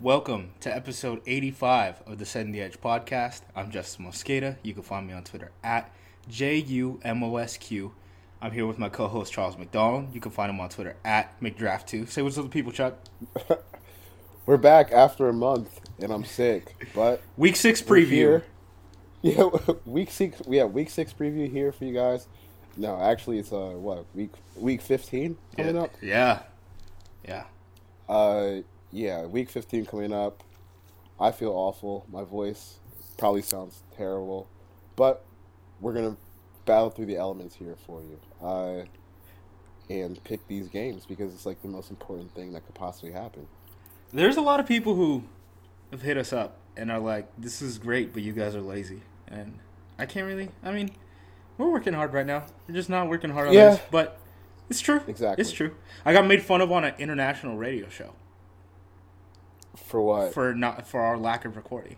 Welcome to episode 85 of the Setting the Edge podcast. I'm Justin Mosqueda. You can find me on Twitter at J-U-M-O-S-Q. I'm here with my co-host Charles McDonald. You can find him on Twitter at McDraft2. Say what's up to the people, Chuck. We're back after a month, and I'm sick. But Week six preview. here. Yeah, week six. We have week six preview here for you guys. No, actually, it's uh what week week fifteen coming yeah. up. Yeah. Yeah. Uh, yeah, week fifteen coming up. I feel awful. My voice probably sounds terrible, but we're gonna battle through the elements here for you. Uh, and pick these games because it's like the most important thing that could possibly happen. There's a lot of people who have hit us up and are like, "This is great, but you guys are lazy." And I can't really. I mean, we're working hard right now. We're just not working hard on Yeah. this, but it's true. Exactly. It's true. I got made fun of on an international radio show For what? for not for our lack of recording.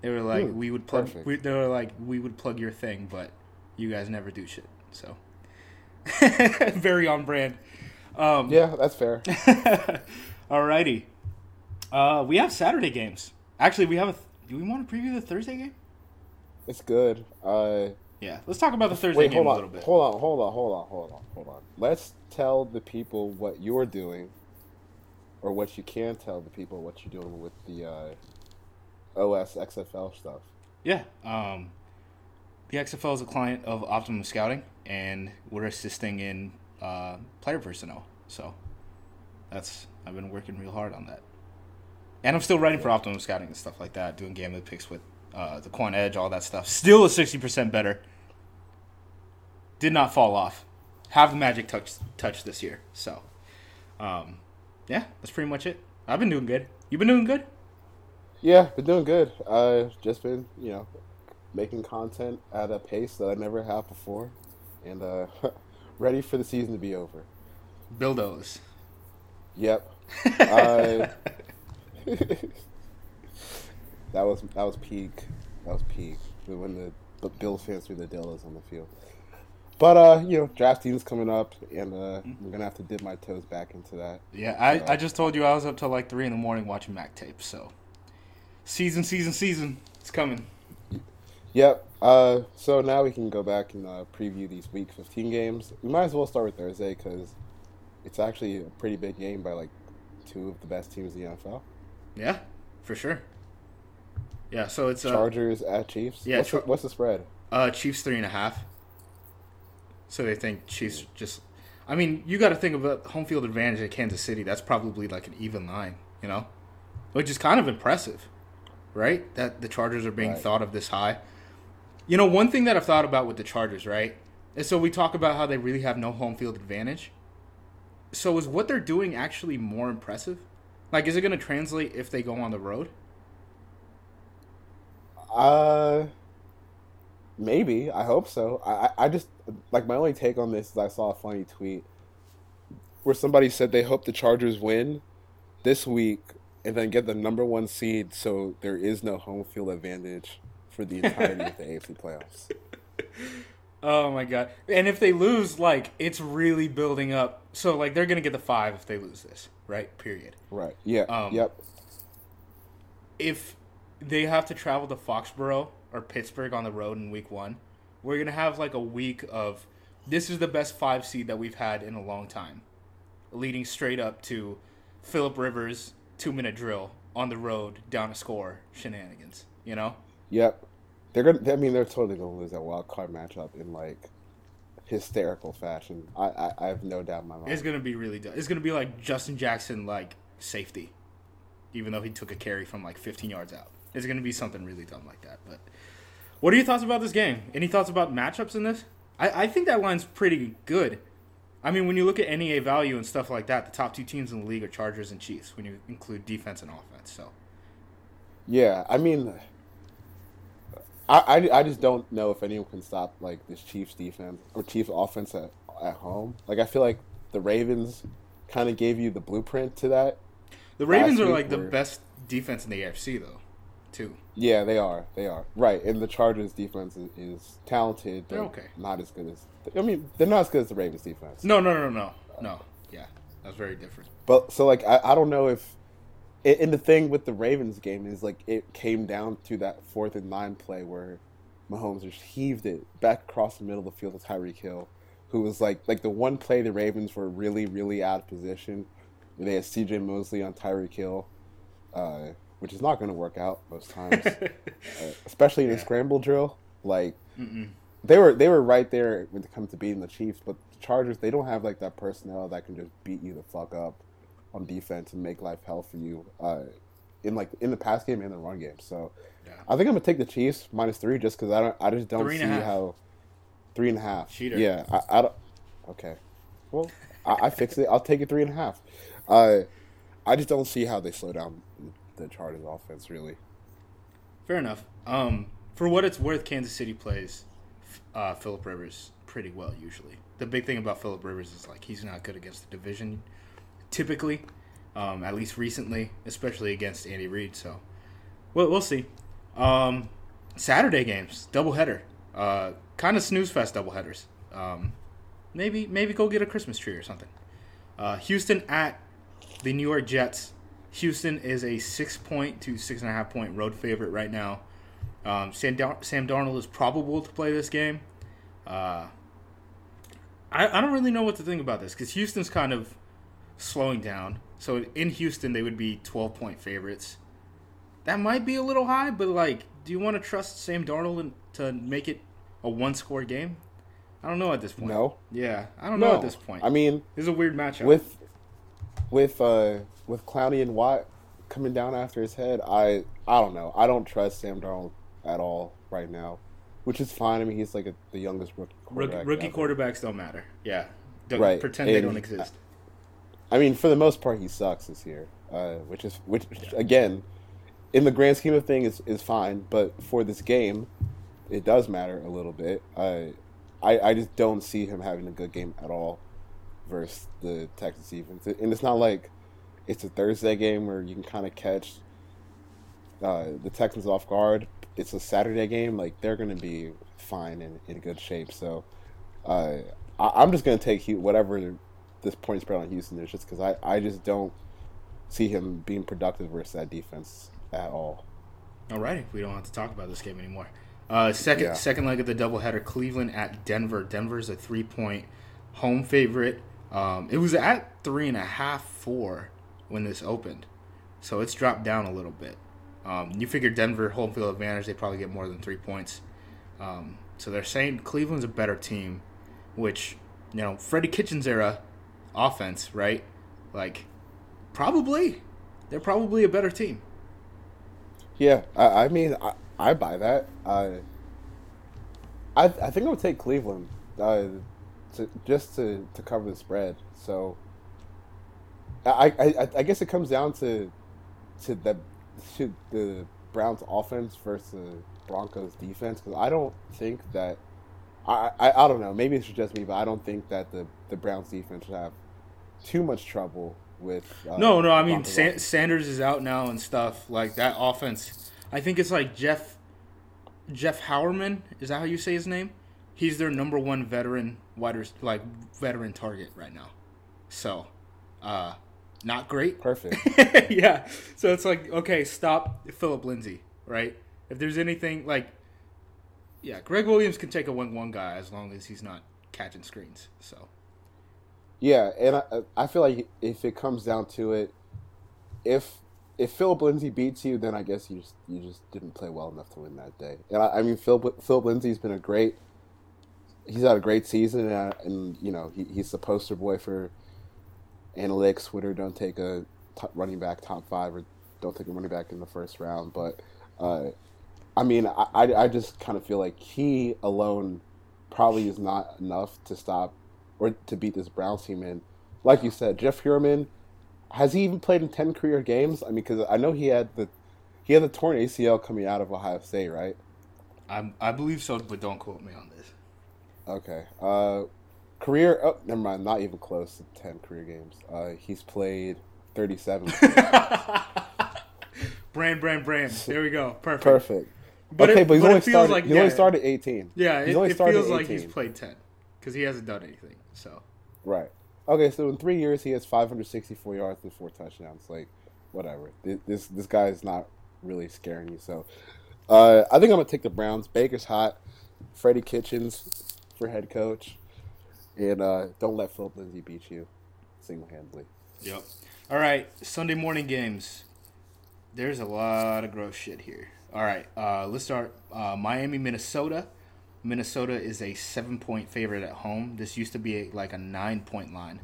They were like, Hmm, "We would plug." We, they were like, "We would plug your thing, but you guys never do shit." So, very on brand. Um, yeah, that's fair. Alrighty. Uh, we have Saturday games. Actually, we have a. Do we want to preview the Thursday game? It's good. Uh, Yeah, let's talk about the Thursday wait, game hold a little bit. hold on, hold on, hold on, hold on, hold on. Let's tell the people what you're doing, or what you can tell the people what you're doing with the uh, OS XFL stuff. Yeah. Um, the XFL is a client of Optimum Scouting, and we're assisting in uh, player personnel. So that's I've been working real hard on that, and I'm still writing for Optimum Scouting and stuff like that, doing game picks with uh, the Quan Edge, all that stuff. Still a sixty percent better. Did not fall off. Have the magic touch touch this year. So, um, yeah, that's pretty much it. I've been doing good. You've been doing good? Yeah, been doing good. Uh, just been you know making content at a pace that I never have before, and uh, ready for the season to be over. Buildos. Yep. Uh, that was that was peak. That was peak when the, the Bills fans threw the dildos on the field. But uh, you know, draft season's coming up, and uh, I'm gonna have to dip my toes back into that. Yeah, I, I just told you I was up till like three in the morning watching Mac tape. So, season, season, season, it's coming. Yep. Uh, so now we can go back and uh, preview these Week 15 games. We might as well start with Thursday because it's actually a pretty big game by like two of the best teams in the NFL. Yeah, for sure. Yeah, so it's uh, Chargers at Chiefs. yeah, What's, Char- the, what's the spread? uh Chiefs three and a half. So they think Chiefs just. I mean, you got to think about home field advantage at Kansas City. That's probably like an even line, you know, which is kind of impressive, right? That the Chargers are being Right. thought of this high. You know, one thing that I've thought about with the Chargers, right, is so we talk about how they really have no home field advantage. So is what they're doing actually more impressive? Like, is it going to translate if they go on the road? Uh, maybe. I hope so. I, I just like my only take on this is I saw a funny tweet where somebody said they hope the Chargers win this week and then get the number one seed, so there is no home field advantage for the entirety of the AFC playoffs. Oh my god! And if they lose, like it's really building up. So like they're gonna get the five if they lose this, right? Period. Right? Yeah. Um, yep. If they have to travel to Foxborough or Pittsburgh on the road in week one, we're gonna have like a week of this is the best five seed that we've had in a long time, leading straight up to Philip Rivers two minute drill on the road down a score shenanigans. You know? Yep. They're gonna. I mean, they're totally gonna lose that wild card matchup in like hysterical fashion. I I, I have no doubt in my mind. It's gonna be really. du- It's gonna be like Justin Jackson like safety, even though he took a carry from like 15 yards out. It's gonna be something really dumb like that. But what are your thoughts about this game? Any thoughts about matchups in this? I, I think that line's pretty good. I mean, when you look at NEA value and stuff like that, the top two teams in the league are Chargers and Chiefs when you include defense and offense. So Yeah, I mean, I, I, I just don't know if anyone can stop like this Chiefs defense or Chiefs offense at, at home. Like I feel like the Ravens kind of gave you the blueprint to that. the Ravens are like the best defense in the AFC though, too. Yeah, they are. They are right. And the Chargers defense is, is talented. They're okay. Not as good as. I mean, they're not as good as the Ravens defense. No, no, no, no, no. Yeah, that's very different. But so like I, I don't know if and the thing with the Ravens game is like it came down to that fourth and nine play where Mahomes just heaved it back across the middle of the field to Tyreek Hill, who was like like the one play the Ravens were really really out of position. They had C.J. Mosley on Tyreek Hill, uh, which is not going to work out most times, uh, especially in a scramble drill. Like Mm-mm. they were they were right there when it comes to beating the Chiefs, but the Chargers they don't have like that personnel that can just beat you the fuck up on defense and make life hell for you uh, in like in the pass game and the run game. So yeah. I think I'm gonna take the Chiefs minus three just because I don't I just don't see how three and a half. Cheater. Yeah, I, I don't. Okay, well I, I fixed it. I'll take it three and a half. Uh, I just don't see how they slow down the Chargers offense really. Fair enough. Um, for what it's worth, Kansas City plays uh, Philip Rivers pretty well usually. The big thing about Philip Rivers is like he's not good against the division typically, um, at least recently, especially against Andy Reid. So, we'll, we'll see. Um, Saturday games, doubleheader, uh, kind of snooze fest doubleheaders. Um, maybe maybe go get a Christmas tree or something. Uh, Houston at the New York Jets. Houston is a six point to six and a half point road favorite right now. Um, Sam, Dar- Sam Darnold is probable to play this game. Uh, I, I don't really know what to think about this because Houston's kind of slowing down. So in Houston, they would be 12 point favorites. That might be a little high, but like, do you want to trust Sam Darnold to make it a one score game? I don't know at this point. No. Yeah, I don't no. know at this point. I mean, it's a weird matchup with with uh with Clowney and Watt coming down after his head. I I don't know. I don't trust Sam Darnold at all right now, which is fine. I mean, he's like a, the youngest rookie quarterback. Rookie, rookie quarterbacks don't matter. Yeah, don't, right. Pretend and they don't exist. I mean, for the most part, he sucks this year, uh, which is which again, in the grand scheme of things, is is fine. But for this game, it does matter a little bit. I, I, I just don't see him having a good game at all versus the Texas defense. And it's not like it's a Thursday game where you can kind of catch uh, the Texans off guard. It's a Saturday game. Like they're going to be fine and in good shape. So uh, I, am just going to take whatever this point spread on Houston is, just because I, I just don't see him being productive versus that defense at all. Alrighty, we don't have to talk about this game anymore. Uh, second yeah. second leg of the doubleheader: Cleveland at Denver. Denver's a three point home favorite. Um, it was at three and a half, four when this opened, so it's dropped down a little bit. Um, you figure Denver home field advantage, they probably get more than three points. Um, so they're saying Cleveland's a better team, which you know Freddie Kitchens era offense, right? Like probably they're probably a better team. Yeah, I, I mean I, I buy that. I I think I would take Cleveland uh, to just to, to cover the spread. So I, I I guess it comes down to to the to the Browns offense versus Broncos defense because I don't think that I, I I don't know maybe it's just me but I don't think that the the Browns defense should have too much trouble with. Uh, no, no, I mean Sa- Sanders is out now and stuff like that offense. I think it's like Jeff Jeff Heuerman. Is that how you say his name? He's their number one veteran wider like veteran target right now. So, uh, not great. Perfect. yeah. So it's like okay, stop Phillip Lindsay, right? If there's anything like, yeah, Gregg Williams can take a wing one guy as long as he's not catching screens. So. Yeah, and I, I feel like if it comes down to it, if if Phillip Lindsay beats you, then I guess you just you just didn't play well enough to win that day. And I, I mean, Phillip Phillip Lindsay's been a great. He's had a great season, and, and you know he, he's the poster boy for analytics. Twitter don't take a running back top five or don't take a running back in the first round. But uh, I mean, I I just kind of feel like he alone probably is not enough to stop or to beat this Browns team. And like you said, Jeff Heuerman has he even played in ten career games? I mean, because I know he had the he had the torn ACL coming out of Ohio State, right? I I believe so, but don't quote me on this. Okay. Uh, career. Oh, never mind. Not even close to ten career games. Uh, he's played thirty-seven. brand, brand, brand. There we go. Perfect. Perfect. But okay, it, but he's but only started. Like, he's yeah, only started eighteen. Yeah, he's it, only it started feels 18. like he's played ten because he hasn't done anything. So right. Okay, so in three years he has 564 yards and four touchdowns. Like whatever. This this guy is not really scaring you. So uh, I think I'm gonna take the Browns. Baker's hot. Freddie Kitchens for head coach, and uh, don't let Phillip Lindsay beat you single handedly. Yep. All right, Sunday morning games. There's a lot of gross shit here. All right, uh, let's start. Uh, Miami, Minnesota. Minnesota is a seven point favorite at home. This used to be a, like a nine point line.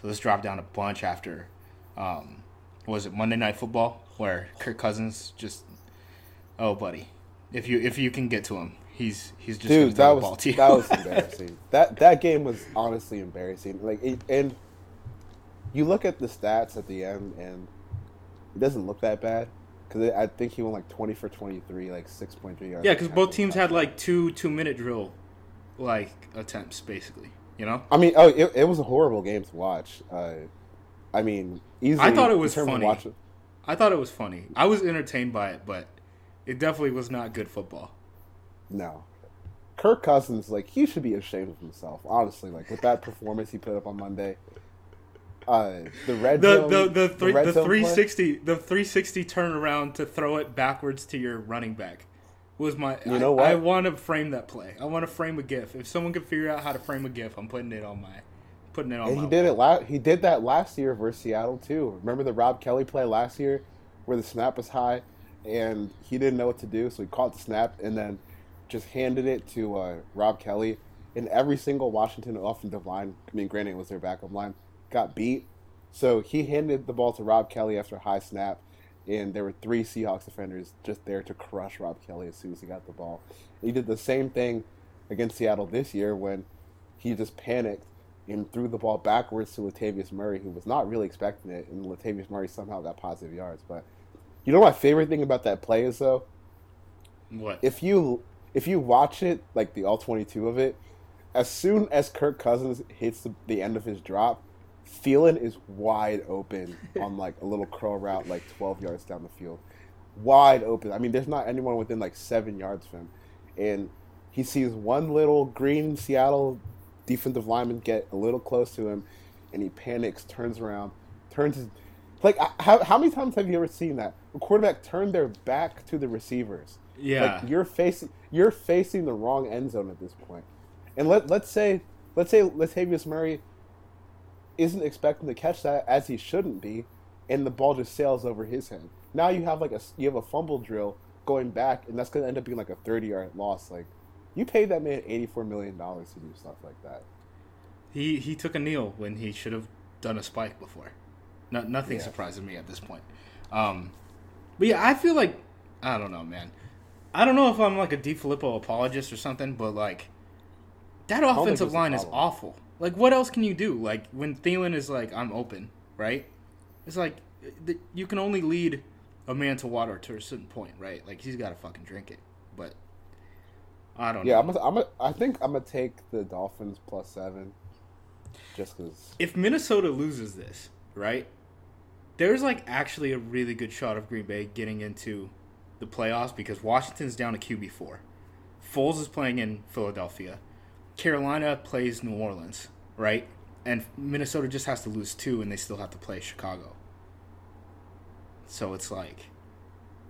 So this dropped down a bunch after, um, was it Monday Night Football, where Kirk Cousins just, oh buddy, if you if you can get to him, he's he's just Dude, that the was ball to you. that was embarrassing. that that game was honestly embarrassing. Like, it, and you look at the stats at the end, and it doesn't look that bad because I think he went like twenty for twenty three, like six point three yards. yeah, because both teams had like two two minute drill, like attempts basically. You know. I mean, oh, it, it was a horrible game to watch. Uh, I mean, easily. I thought it was funny. watching- I thought it was funny. I was entertained by it, but it definitely was not good football. No. Kirk Cousins, like, he should be ashamed of himself, honestly. Like, with that performance he put up on Monday. Uh, the red The zone, the the, three, the zone play- 360 the 360 turnaround to throw it backwards to your running back was my. You I- know what? I, want to frame that play. I want to frame a GIF. If someone could figure out how to frame a GIF, I'm putting it on my putting it on. And my he did it. La- he did that last year versus Seattle too. Remember the Rob Kelley play last year, where the snap was high, and he didn't know what to do, so he caught the snap and then just handed it to uh, Rob Kelley. And every single Washington offensive line, I mean, granted it was their backup line, got beat. So he handed the ball to Rob Kelley after a high snap, and there were three Seahawks defenders just there to crush Rob Kelley as soon as he got the ball. He did the same thing against Seattle this year when he just panicked and threw the ball backwards to Latavius Murray, who was not really expecting it, and Latavius Murray somehow got positive yards. But you know, my favorite thing about that play is though, What? if you if you watch it like the all twenty two of it, as soon as Kirk Cousins hits the, the end of his drop, Thielen is wide open on like a little curl route, like twelve yards down the field, wide open. I mean, there's not anyone within like seven yards of him, and he sees one little green Seattle defensive lineman get a little close to him, and he panics, turns around, turns his like how how many times have you ever seen that a quarterback turn their back to the receivers? Yeah. Like you're facing you're facing the wrong end zone at this point. And let let's say let's say Latavius Murray isn't expecting to catch that as he shouldn't be, and the ball just sails over his head. Now you have like a you have a fumble drill going back, and that's gonna end up being like a thirty yard loss. Like you paid that man eighty four million dollars to do stuff like that. He he took a kneel when he should have done a spike before. No, nothing Yeah. surprises me at this point. Um, but yeah, I feel like I don't know, man. I don't know if I'm like a DeFilippo apologist or something, but like that offensive line is awful. Like, what else can you do? Like when Thielen is like, "I'm open," right? It's like you can only lead a man to water to a certain point, right? Like he's got to fucking drink it. But I don't Yeah, know. I'm gonna, I'm gonna, I think I'm gonna take the Dolphins plus seven, just because. if Minnesota loses this, right? There's like actually a really good shot of Green Bay getting into the playoffs because Washington's down to QB four. Foles is playing in Philadelphia. Carolina plays New Orleans, right? And Minnesota just has to lose two, and they still have to play Chicago. So it's like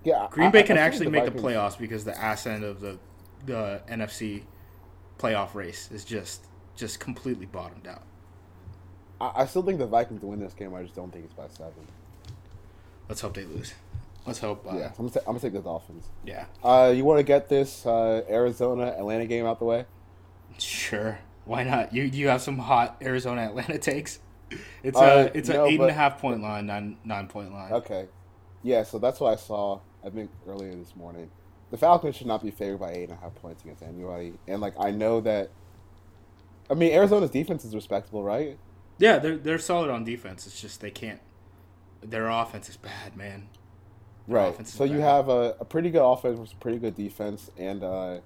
Yeah, Green Bay I- can I think actually the make the playoffs because the ass end of the the NFC playoff race is just just completely bottomed out. I, I still think the Vikings win this game. I just don't think it's by seven. Let's hope they lose. Let's hope. Uh, yeah, I'm gonna, ta- I'm gonna take the Dolphins. yeah. Uh, you want to get this uh, Arizona Atlanta game out the way? Sure. Why not? You you have some hot Arizona Atlanta takes. It's Uh, a it's no, a eight and a half point line, nine nine point line. Okay. Yeah, so that's what I saw. I think earlier this morning. The Falcons should not be favored by eight and a half points against anybody. And like I know that. I mean, Arizona's defense is respectable, right? Yeah, they're they're solid on defense. It's just they can't. Their offense is bad, man. Right. So you have a, a pretty good offense versus a pretty good defense, and uh,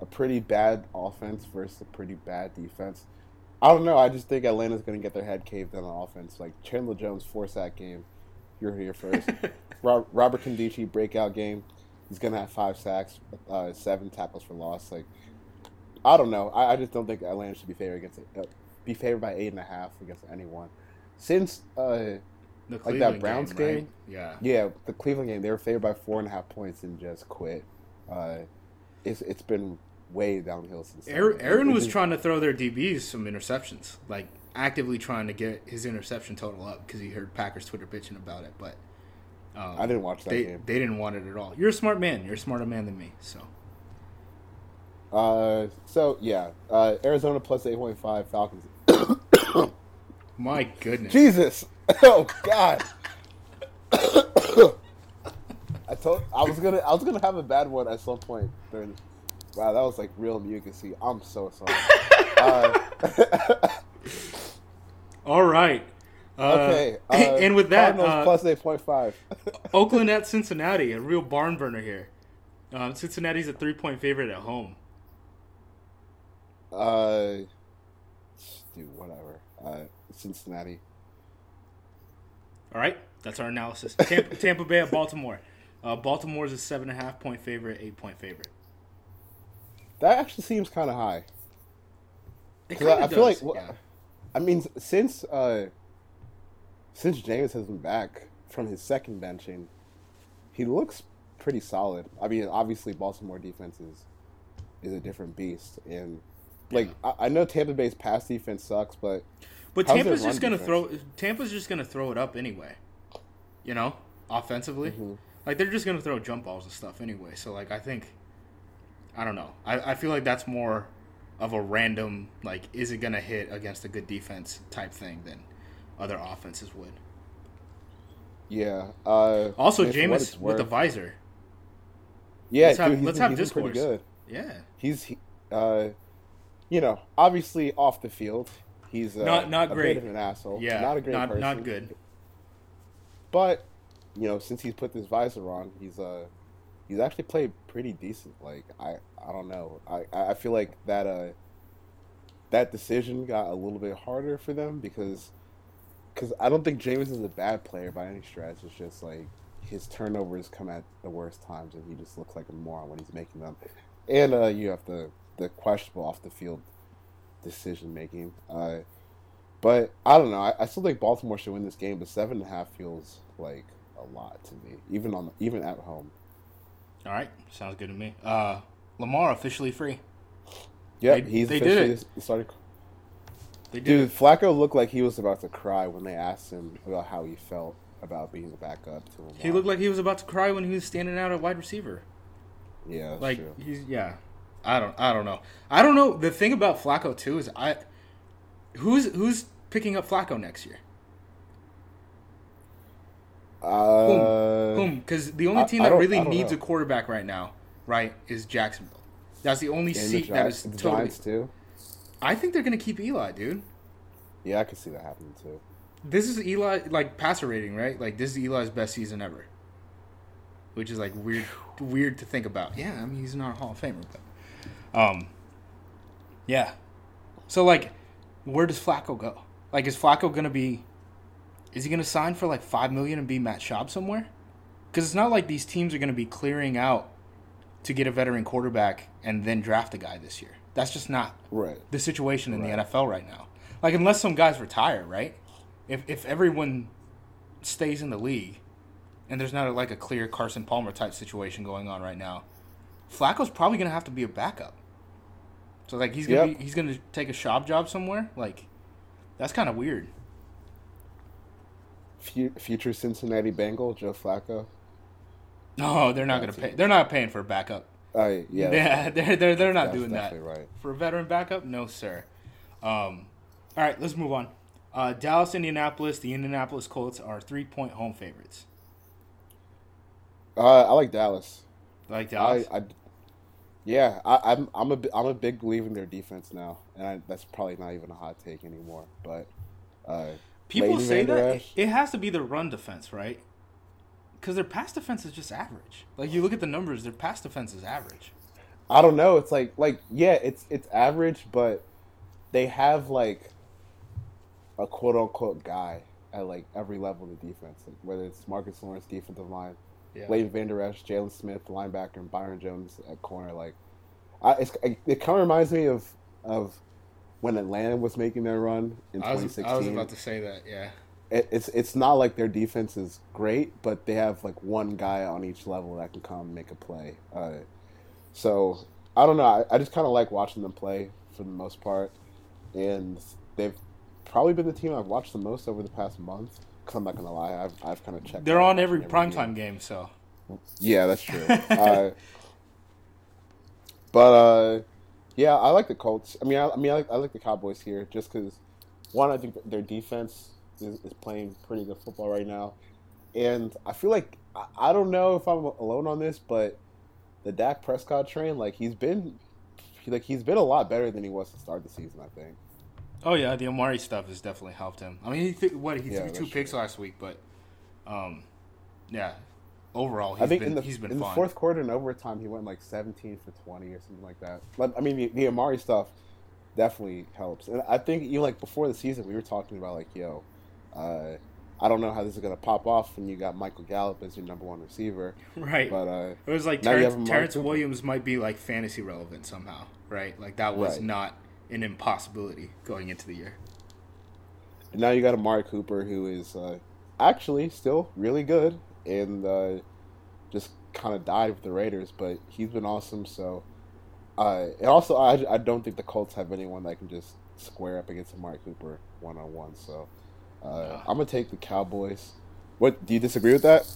a pretty bad offense versus a pretty bad defense. I don't know. I just think Atlanta's going to get their head caved in on offense. Like Chandler Jones, four sack game. You're here first. Rob, Robert Nkemdiche, breakout game. He's going to have five sacks, uh, seven tackles for loss. Like, I don't know. I, I just don't think Atlanta should be favored against uh, be favored by eight and a half against anyone. Since uh, The like that Browns game, right? Yeah. Yeah, the Cleveland game, they were favored by four and a half points and just quit. Uh, it's it's been way downhill since. Aaron, Aaron was trying to throw their DBs some interceptions, like actively trying to get his interception total up because he heard Packers Twitter bitching about it. But um, I didn't watch that they game. they didn't want it at all. You're a smart man. You're a smarter man than me. So Uh, so yeah, uh, Arizona plus eight point five Falcons. My goodness, Jesus, oh God. I told I was gonna I was gonna have a bad one at some point during. Wow, that was like real mucusy. I'm so sorry. uh, all right. Uh, okay, uh, and with that, Cardinals uh, plus eight point five. Oakland at Cincinnati, a real barn burner here. Um, Cincinnati's a three point favorite at home. Uh, dude, whatever. Cincinnati. All right, that's our analysis. Tampa, Tampa Bay at Baltimore. Uh, Baltimore is a seven and a half point favorite, eight point favorite. That actually seems kind of high. It I, I feel like, well, yeah. I mean, since uh, since Jameis has been back from his second benching, he looks pretty solid. I mean, obviously Baltimore defense is is a different beast, and like I, I know Tampa Bay's pass defense sucks, but But How's Tampa's just gonna defense? throw. Tampa's just gonna throw it up anyway. You know, offensively, Mm-hmm. like they're just gonna throw jump balls and stuff anyway. So like, I think, I don't know. I, I feel like that's more of a random like, is it gonna hit against a good defense type thing than other offenses would. yeah. Uh, Also, Jameis with the visor. yeah, let's have- dude, let's been- have he's pretty discourse. good. Yeah, He's, he, uh, you know, obviously off the field, he's uh, Not- not a great. bit of an asshole. yeah, not a great not person. not good. But you know, since he's put this visor on, he's uh he's actually played pretty decent. Like I I don't know. I I feel like that uh that decision got a little bit harder for them because because I don't think Jameis is a bad player by any stretch. It's just like his turnovers come at the worst times, and he just looks like a moron when he's making them. And uh, you have the the questionable off the field decision making. Uh, but I don't know. I, I still think Baltimore should win this game, but seven and a half feels like a lot to me, even on even at home. All right, sounds good to me. Uh, Lamar officially free. Yeah, They- he's they did it. starting. They did. Dude, Flacco looked like he was about to cry when they asked him about how he felt about being the backup to him. He looked like he was about to cry when he was standing out at wide receiver. yeah, like true. he's yeah. I don't I don't know. I don't know. The thing about Flacco too is I who's who's picking up Flacco next year? Uh, Boom, because the only team I that don't- really needs know. a quarterback right now, right, is Jacksonville. That's the only and the, seat that is the totally. Giants too. I think they're gonna keep Eli, dude. Yeah, I could see that happening too. This is Eli like passer rating, right? Like this is Eli's best season ever, which is like weird, weird to think about. Yeah, I mean he's not a Hall of Famer, but um, yeah. So like, where does Flacco go? Like, is Flacco gonna be? Is he gonna sign for like five million and be Matt Schaub somewhere? Because it's not like these teams are gonna be clearing out to get a veteran quarterback and then draft a guy this year. That's just not Right. the situation in Right. the NFL right now. Like unless some guys retire, right? If if everyone stays in the league and there's not like a clear Carson Palmer type situation going on right now, Flacco's probably gonna have to be a backup. So like he's gonna Yep. be, he's gonna take a Schaub job somewhere. Like that's kind of weird. Future Cincinnati Bengal Joe Flacco. No, they're not gonna pay. They're not paying for a backup. Uh, yeah, Yeah, they're they're they're not doing that. right. For a veteran backup, no sir. Um, all right, let's move on. Uh, Dallas, Indianapolis. The Indianapolis Colts are three point home favorites. Uh, I like Dallas. Like I, Dallas. I, yeah, I, I'm I'm a I'm a big believer in their defense now, and I, that's probably not even a hot take anymore. But uh, People say that it, it has to be the run defense, right? Because their pass defense is just average. Like you look at the numbers, their pass defense is average. I don't know. It's like like yeah, it's it's average, but they have like a quote unquote guy at like every level of the defense, like whether it's Marcus Lawrence defensive line, Yeah. Leighton Vander Esch, Jaylon Smith linebacker, and Byron Jones at corner. Like, I, it's, it, it kind of reminds me of of when Atlanta was making their run in I was, 2016. I was about to say that. Yeah. it, it's it's not like their defense is great, but they have like one guy on each level that can come and make a play. Uh, so I don't know. I, I just kind of like watching them play for the most part, and they've probably been the team I've watched the most over the past month. Cause I'm not gonna lie, I've I've kind of checked. They're on every primetime game, so Yeah, that's true. uh, but uh, yeah, I like the Colts. I mean, I, I mean, I like, I like the Cowboys here just because one, I think their defense is, is playing pretty good football right now, and I feel like I, I don't know if I'm alone on this, but the Dak Prescott train, like he's been, like he's been a lot better than he was to start the season. I think. Oh yeah, the Amari stuff has definitely helped him. I mean, he th- what he Yeah, threw two picks true. last week, but um, yeah, overall he's I think been in the he's been in fine. the fourth quarter and overtime, he went like 17 for 20 or something like that. But, I mean, the, the Amari stuff definitely helps, and I think you like before the season, we were talking about like, yo, uh, I don't know how this is gonna pop off when you got Michael Gallup as your number one receiver, right. but uh, it was like Terrance, Terrance Williams might be like fantasy relevant somehow, right? Like that was Right. not an impossibility going into the year. And now you got Amari Cooper, who is uh, actually still really good, and uh, just kind of died with the Raiders, but he's been awesome. So, uh, and also, I, I don't think the Colts have anyone that can just square up against Amari Cooper one on one. So, uh. I'm gonna take the Cowboys. What do you disagree with that?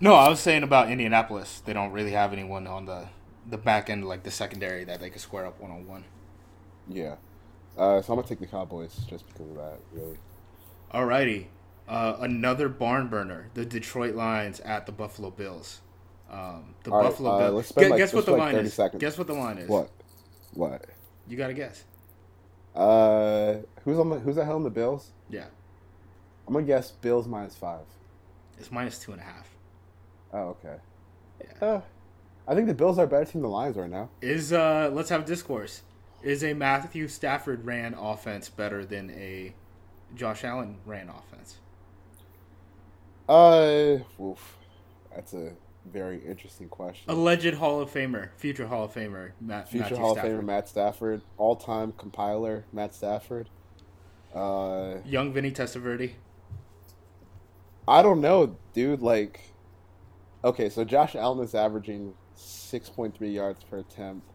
No, I was saying about Indianapolis. They don't really have anyone on the the back end, like the secondary, that they could square up one on one. Yeah. Uh, so I'm gonna take the Cowboys just because of that. Really. Alrighty, uh, another barn burner: the Detroit Lions at the Buffalo Bills. Um, the All right, Buffalo uh, Bills. Gu- like- guess what the like, line is. seconds. Guess what the line is. What? What? You gotta guess. Uh, who's on the who's at home? The Bills. Yeah, I'm gonna guess Bills minus five. it's minus two and a half. Oh, okay. Yeah. Uh, I think the Bills are a better team than the Lions right now. Is uh, let's have discourse. Is a Matthew Stafford ran offense better than a Josh Allen ran offense? Uh, oof. That's a very interesting question. Alleged Hall of Famer, future Hall of Famer, Matt, Future Matthew Hall Stafford. of Famer Matt Stafford, all-time compiler Matt Stafford. Uh, Young Vinny Testaverde. I don't know, dude. Like, okay, so Josh Allen is averaging 6.3 yards per attempt.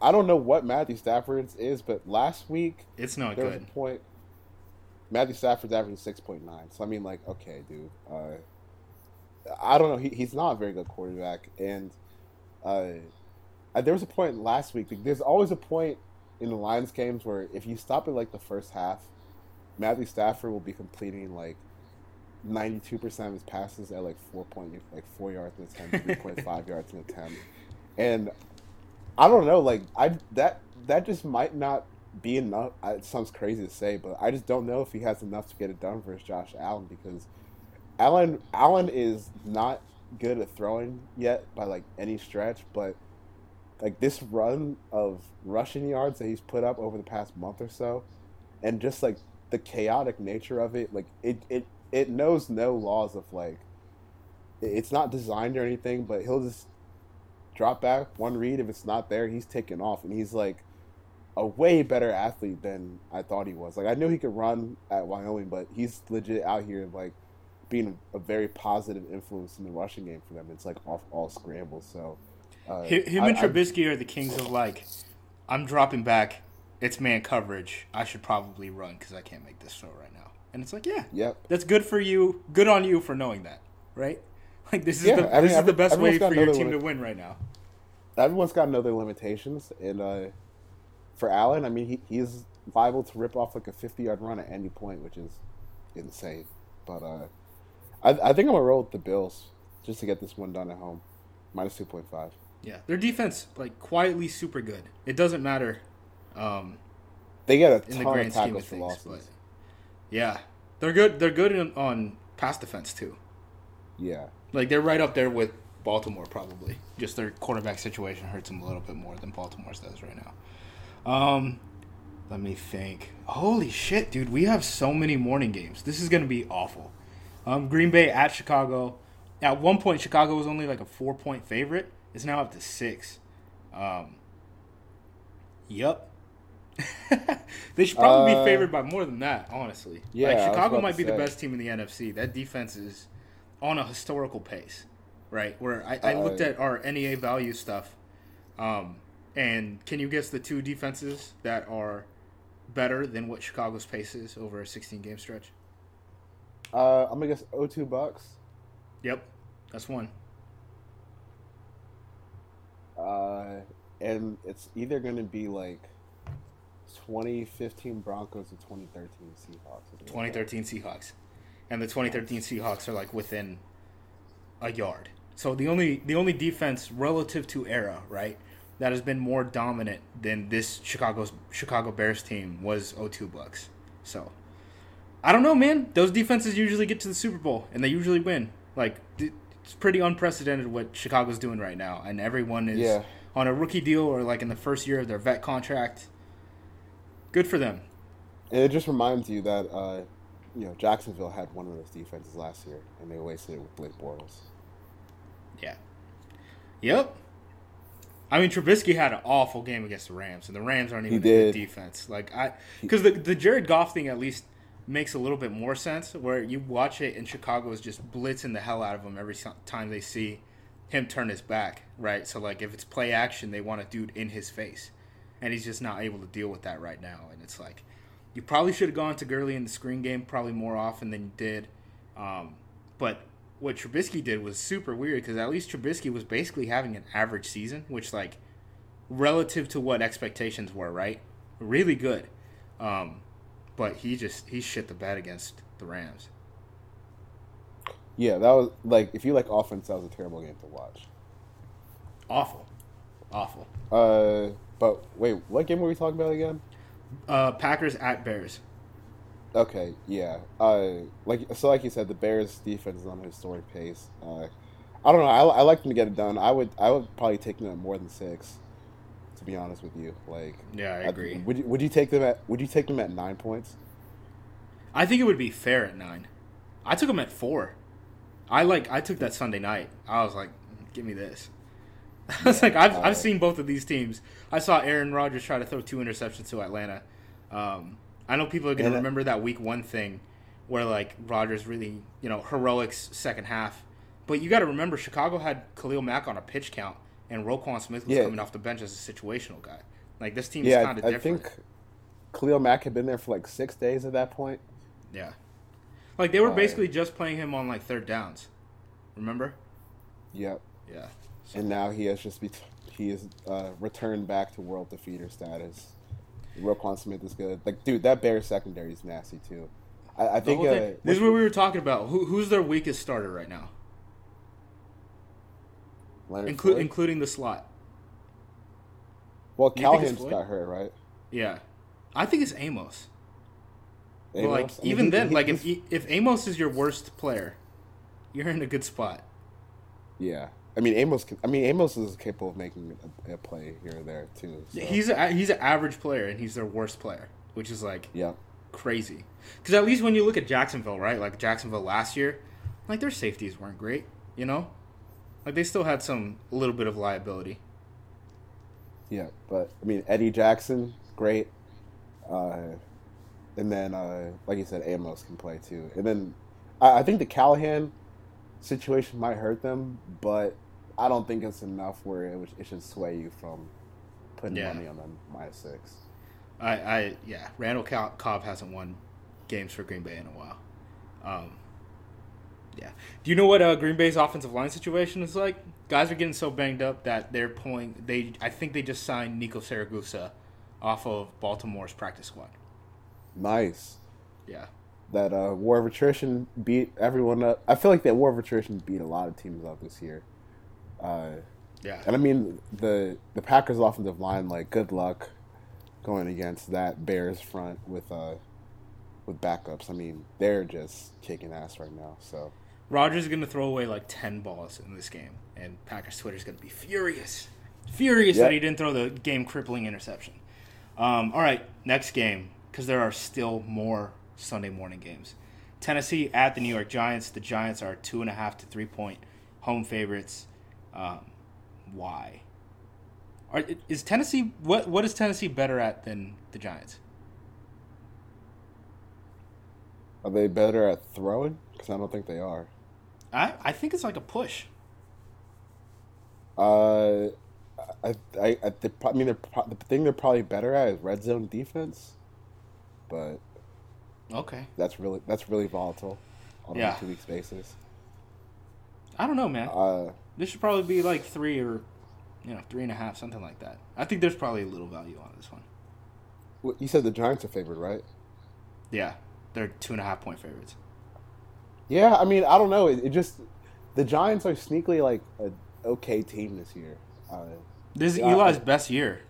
I don't know what Matthew Stafford's is, but last week It's not there was good. a point. Matthew Stafford's averaging six point nine. So I mean, like, okay, dude. Uh, I don't know. He, he's not a very good quarterback, and uh, uh, there was a point last week. like, There's always a point in the Lions games where if you stop at like the first half, Matthew Stafford will be completing like ninety two percent of his passes at like four point like four yards an attempt, three point five yards an attempt, and I don't know. Like I that that just might not be enough. It sounds crazy to say, but I just don't know if he has enough to get it done versus Josh Allen because Allen Allen is not good at throwing yet by like any stretch, but like this run of rushing yards that he's put up over the past month or so, and just like the chaotic nature of it, like it it it knows no laws of like it's not designed or anything, but he'll just drop back one read if it's not there, he's taking off, and he's like a way better athlete than I thought he was. Like I knew he could run at Wyoming, but he's legit out here like being a very positive influence in the rushing game for them. It's like off all scrambles. So uh, Him, I- and I- Trubisky are the kings of like, I'm dropping back. It's man coverage. I should probably run because I can't make this throw right now. And it's like, yeah, Yep. that's good for you. Good on you for knowing that, right? Like this is Yeah, the I mean, this is the best way for your team to win right now. Everyone's got other limitations, and uh, for Allen, I mean, he, he's liable to rip off like a fifty-yard run at any point, which is insane. But uh, I, I think I'm gonna roll with the Bills just to get this one done at home, minus two point five. Yeah, their defense like quietly super good. It doesn't matter um, They get a in the ton grand of scheme tackles for things, losses. but yeah, they're good. They're good in, on pass defense too. Yeah, Like they're right up there with Baltimore probably. Just their quarterback situation hurts them a little bit more than Baltimore's does right now. Um, let me think. Holy shit, dude, we have so many morning games. This is gonna be awful. Um, Green Bay at Chicago. At one point, Chicago was only like a four point favorite. It's now up to six. Um, yep. they should probably Uh, be favored by more than that, honestly. Yeah, like Chicago might be the best team in the NFC. That defense is on a historical pace, right? Where I, I Uh, looked at our NEA value stuff, um, and can you guess the two defenses that are better than what Chicago's pace is over a 16 game stretch? Uh, I'm gonna guess O2 Bucks. Yep, that's one. Uh, and it's either gonna be like 2015 Broncos or 2013 Seahawks. 2013 Seahawks, and the 2013 Seahawks are like within a yard. So the only the only defense relative to era, right, that has been more dominant than this Chicago's Chicago Bears team was 02 Bucks. So I don't know, man. Those defenses usually get to the Super Bowl and they usually win. Like it's pretty unprecedented what Chicago's doing right now, and everyone is Yeah. on a rookie deal or like in the first year of their vet contract. Good for them. And it just reminds you that uh, you know Jacksonville had one of those defenses last year, and they wasted it with Blake Bortles. Yeah. Yep. I mean, Trubisky had an awful game against the Rams, and the Rams aren't even a good defense. Like I, because the the Jared Goff thing at least makes a little bit more sense. Where you watch it, and Chicago is just blitzing the hell out of him every time they see him turn his back. Right. So like, if it's play action, they want a dude in his face, and he's just not able to deal with that right now. And it's like, you probably should have gone to Gurley in the screen game probably more often than you did. Um, but what Trubisky did was super weird because at least Trubisky was basically having an average season, which like relative to what expectations were, right? Really good. Um, but he just he shit the bed against the Rams. Yeah, that was like if you like offense, that was a terrible game to watch. Awful, awful. Uh, but wait, what game were we talking about again? Uh, Packers at Bears. Okay, yeah. Uh, like so, like you said, the Bears' defense is on a historic pace. Uh, I don't know. I, I like them to get it done. I would I would probably take them at more than six. To be honest with you, like Yeah, I agree. would you would you take them at Would you take them at nine points? I think it would be fair at nine. I took them at four. I like I took that Sunday night. I was like, give me this. I was like, I've, I've seen both of these teams. I saw Aaron Rodgers try to throw two interceptions to Atlanta. Um, I know people are going to remember that week one thing where like Rodgers really, you know, heroics second half. But you got to remember, Chicago had Khalil Mack on a pitch count, and Roquan Smith was Yeah. coming off the bench as a situational guy. Like this team yeah, kind of I, I different. think Khalil Mack had been there for like six days at that point. Yeah. Like they were Uh, basically just playing him on like third downs. Remember? Yep. Yeah. And now he has just be he is uh, returned back to world defeater status. Roquan Smith is good. Like, dude, that Bears secondary is nasty too. I, I think uh, this is what we were talking about. Who, who's their weakest starter right now, Inclu- including the slot? well, you think it's Callahan's Floyd? got hurt, right? Yeah, I think it's Amos. But like I mean, even he- then, he- like if if Amos is your worst player, you're in a good spot. yeah, I mean Amos. Can, I mean Amos is capable of making a, a play here or there too. So. He's a, he's an average player, and he's their worst player, which is like yeah, crazy. Because at least when you look at Jacksonville, right? Like Jacksonville last year, like their safeties weren't great. You know, like they still had some a little bit of liability. yeah. But I mean Eddie Jackson, great. Uh, and then, uh, like you said, Amos can play too. And then I, I think the Callahan situation might hurt them, but I don't think it's enough where it, it should sway you from putting Yeah. money on them minus six. I, I yeah, Randall Co- Cobb hasn't won games for Green Bay in a while. Um, yeah. Do you know what uh, Green Bay's offensive line situation is like? Guys are getting so banged up that they're pulling. They I think they just signed Nico Siragusa off of Baltimore's practice squad. Nice. Yeah. That uh, war of attrition beat everyone up. I feel like that war of attrition beat a lot of teams up this year. Uh, Yeah. and I mean the the Packers offensive line, like good luck going against that Bears front with uh with backups. I mean they're just kicking ass right now. So Rodgers is going to throw away like 10 balls in this game, and Packers Twitter's going to be furious. Furious Yeah. that he didn't throw the game crippling interception. Um, all right, next game, because there are still more Sunday morning games. Tennessee at the New York Giants. The Giants are two and a half to three point home favorites. Um, why? Are, is Tennessee what what is Tennessee better at than the Giants? Are they better at throwing? Because I don't think they are. I I think it's like a push. Uh, I I I, they, I mean the thing they're probably better at is red zone defense, but Okay. that's really that's really volatile on Yeah. a two weeks basis. I don't know, man. Uh, This should probably be like three or, you know, three and a half, something like that. I think there's probably a little value on this one. what- you said the Giants are favored, right? Yeah, they're two and a half point favorites. Yeah, I mean I don't know. It, it just the Giants are sneakily like a okay team this year. Uh, This is Eli's I- best year,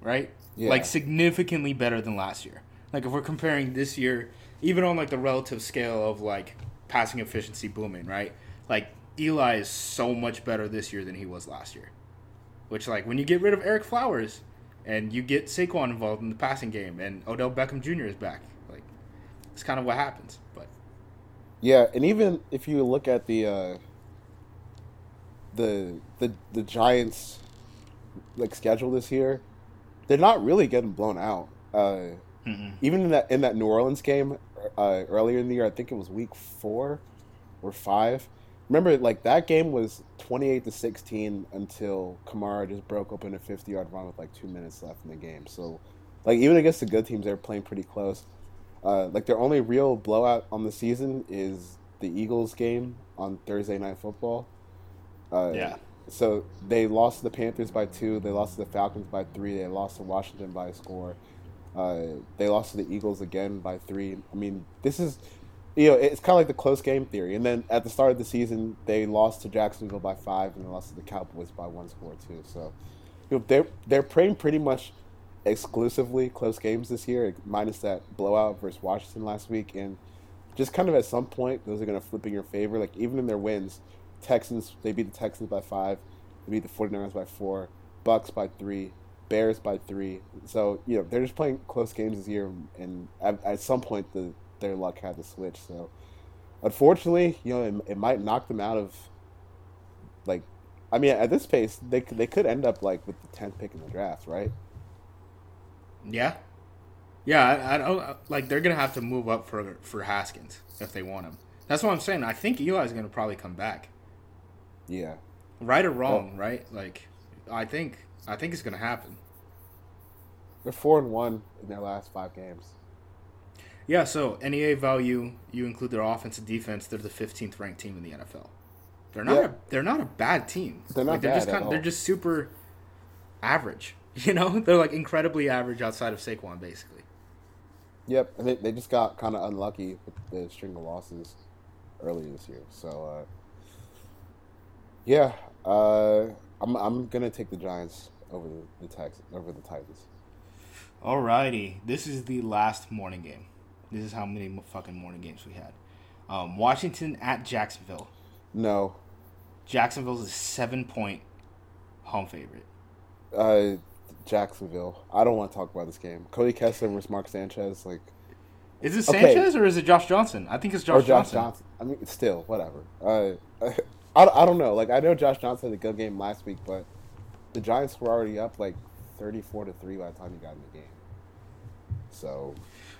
right? Yeah. Like significantly better than last year. Like if we're comparing this year, even on like the relative scale of like passing efficiency booming, right? Like Eli is so much better this year than he was last year. Which like when you get rid of Ereck Flowers and you get Saquon involved in the passing game and Odell Beckham Jr. is back, like it's kind of what happens. But Yeah, and even if you look at the uh, the the the Giants like schedule this year, they're not really getting blown out. Uh, even in that in that New Orleans game uh, earlier in the year, I think it was week four or five. Remember, like that game was twenty eight to sixteen until Kamara just broke open a fifty yard run with like two minutes left in the game. So, like even against the good teams, they're playing pretty close. Uh, like their only real blowout on the season is the Eagles game on Thursday Night Football. Uh, Yeah. So they lost to the Panthers by two. They lost to the Falcons by three. They lost to Washington by a score. Uh, they lost to the Eagles again by three. I mean, this is, you know, it's kind of like the close game theory. And then at the start of the season, they lost to Jacksonville by five, and they lost to the Cowboys by one score too. So, you know, they're they're playing pretty much exclusively close games this year, minus that blowout versus Washington last week. And just kind of at some point, those are going to flip in your favor. Like even in their wins, Texans they beat the Texans by five, they beat the 49ers by four, Bucks by three, Bears by three. So you know they're just playing close games this year, and at, at some point the their luck had to switch. So unfortunately, you know it, it might knock them out of like. I mean, at this pace, they could- they could end up like with the tenth pick in the draft, right? Yeah, yeah. I, I don't like. They're gonna have to move up for for Haskins if they want him. That's what I'm saying. I think Eli's gonna probably come back, Yeah. right or wrong, right? Like, I think I think it's gonna happen. They're four and one in their last five games. Yeah. So NEA value, you include their offense and defense. They're the 15th ranked team in the NFL. They're not. Yeah. A, they're not a bad team. They're not like, they're bad just at kind, They're just super average. You know, they're like incredibly average outside of Saquon, basically. Yep, and they, they just got kind of unlucky with the string of losses earlier this year. So, uh, yeah, uh, I'm I'm gonna take the Giants over the, the Texans over the Titans. Alrighty, this is the last morning game. This is how many fucking morning games we had. Um, Washington at Jacksonville. No, Jacksonville's a seven point home favorite. uh, Jacksonville. I don't want to talk about this game. Cody Kessler versus Mark Sanchez, like Is it Okay. Sanchez or is it Josh Johnson? I think it's or Josh, Josh Johnson. Johnson. I mean, still whatever. Uh, I, I don't know. Like I know Josh Johnson had a good game last week, but the Giants were already up like thirty four to three by the time he got in the game. So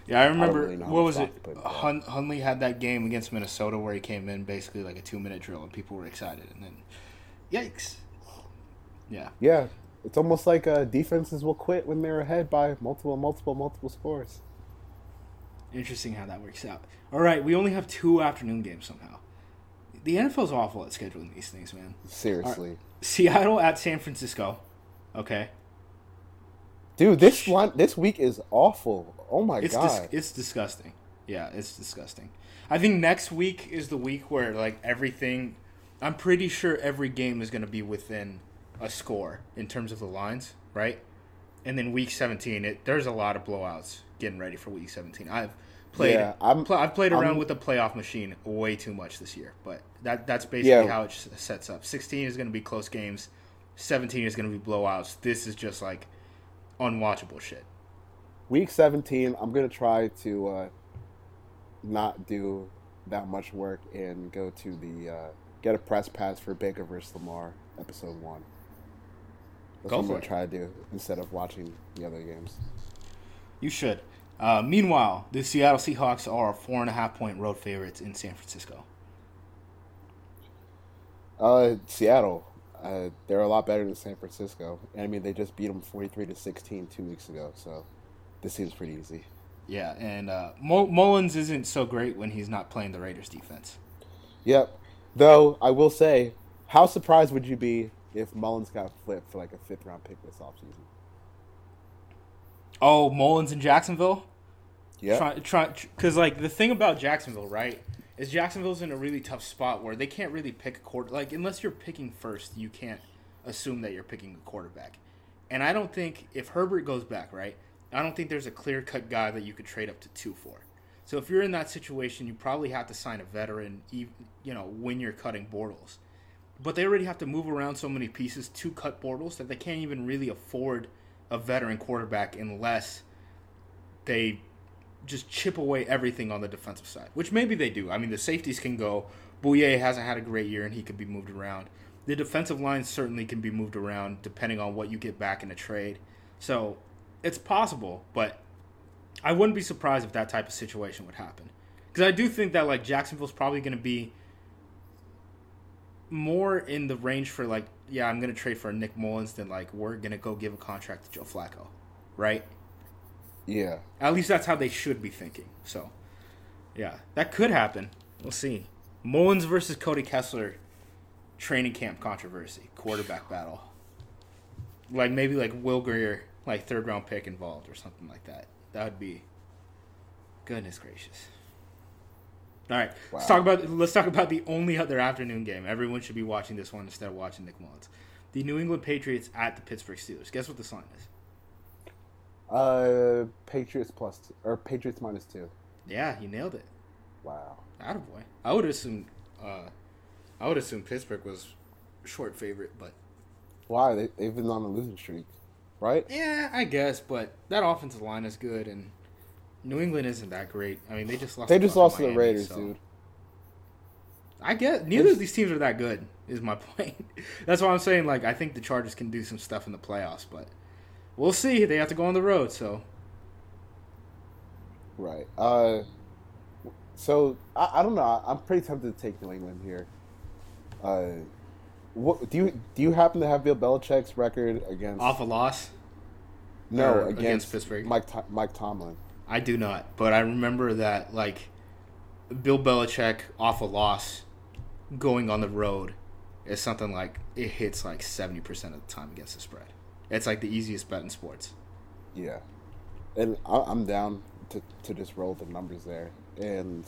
Yeah, I remember. really what was it? to put in that. Hun- Hunley had that game against Minnesota where he came in basically like a two minute drill and people were excited, and then, yikes. Yeah, Yeah, it's almost like uh, defenses will quit when they're ahead by multiple, multiple, multiple scores. interesting how that works out. All right, we only have two afternoon games somehow. The NFL's awful at scheduling these things, man. Seriously, Seattle at San Francisco. Okay. dude, this one, this week is awful. Oh my It's god. dis- it's disgusting. Yeah, it's disgusting. I think next week is the week where like everything I'm pretty sure every game is going to be within a score in terms of the lines, right? And then week 17, it there's a lot of blowouts getting ready for week 17. I've played Yeah, I'm- pl- I've played around I'm- with the playoff machine way too much this year, but that that's basically Yeah. how it sets up. 16 is going to be close games. 17 is going to be blowouts. This is just like unwatchable shit. Week 17, I'm gonna try to uh, not do that much work and go to the uh, get a press pass for Baker versus Lamar episode one. That's Go what I'm gonna try to do instead of watching the other games. You should. Uh, meanwhile, the Seattle Seahawks are four and a half point road favorites in San Francisco. Uh, Seattle, uh, they're a lot better than San Francisco. I mean, they just beat them 43 to 16 two weeks ago, so this seems pretty easy. Yeah, and uh, Mullens isn't so great when he's not playing the Raiders defense. Yep. Though I will say, how surprised would you be if Mullens got flipped for like a fifth round pick this offseason? Oh, Mullens in Jacksonville. Yeah. Try, try, because like the thing about Jacksonville, right, is Jacksonville's in a really tough spot where they can't really pick a quarter. Like unless you're picking first, you can't assume that you're picking a quarterback. And I don't think if Herbert goes back, right, I don't think there's a clear cut guy that you could trade up to two for. So if you're in that situation, you probably have to sign a veteran, you know, when you're cutting Bortles. But they already have to move around so many pieces to cut Bortles that they can't even really afford a veteran quarterback unless they just chip away everything on the defensive side, which maybe they do. I mean, the safeties can go. Bouye hasn't had a great year, and he could be moved around. The defensive line certainly can be moved around depending on what you get back in a trade. So it's possible, but I wouldn't be surprised if that type of situation would happen. Because I do think that like Jacksonville's probably going to be more in the range for like, yeah, I'm going to trade for Nick Mullens than like we're going to go give a contract to Joe Flacco, right? Yeah. At least that's how they should be thinking. So, yeah, that could happen. We'll see. Mullens versus Cody Kessler, training camp controversy, quarterback battle. Like maybe like Will Grier, like third round pick involved or something like that. That would be. Goodness gracious. All right, let's talk about let's talk about the only other afternoon game. Everyone should be watching this one instead of watching Nick Mullens. The New England Patriots at the Pittsburgh Steelers. Guess what the line is? Uh, Patriots plus two, or Patriots minus two. Yeah, you nailed it. Wow. Attaboy. I would assume uh I would assume Pittsburgh was short favorite, but Why? They, they've been on a losing streak, right? yeah, I guess, but that offensive line is good and New England isn't that great. I mean, they just lost. They to just lost to the Raiders, so- dude. I guess neither of these teams are that good. Is my point. That's why I'm saying like I think the Chargers can do some stuff in the playoffs, but we'll see. They have to go on the road, so Right. Uh, so I, I don't know. I'm pretty tempted to take New England here. Uh, what do you do? You happen to have Bill Belichick's record against? off a loss. no, against, against Pittsburgh? Mike Mike Tomlin. I do not, but I remember that like Bill Belichick off a loss going on the road is something like it hits like seventy percent of the time against the spread. It's like the easiest bet in sports. Yeah, and I, I'm down to to just roll the numbers there and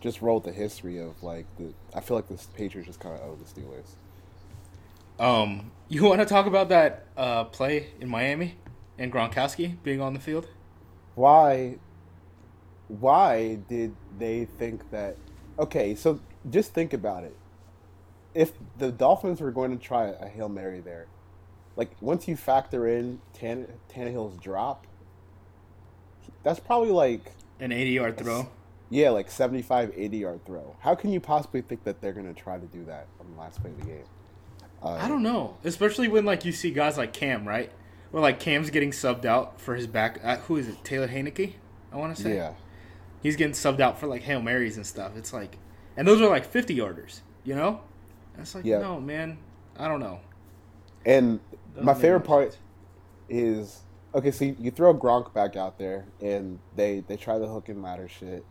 just roll the history of like the. I feel like the Patriots just kind of owe the Steelers. Um, you want to talk about that uh, play in Miami and Gronkowski being on the field? why why did they think that okay so just think about it if the dolphins were going to try a hail mary there like once you factor in Tan- Tannehill's drop that's probably like An eighty-yard throw. yeah like 75 80 yard throw how can you possibly think that they're going to try to do that on the last play of the game uh, I don't know, especially when like you see guys like Cam, right? Well, like Cam's getting subbed out for his back. Uh, who is it? Taylor Heinicke. I want to say. yeah he's getting subbed out for like hail marys and stuff. It's like, and those are like fifty yarders, you know. It's like, Yeah. no, man, I don't know. and Doesn't my favorite part sense. is okay. So you, you throw Gronk back out there, and they they try the hook and ladder shit,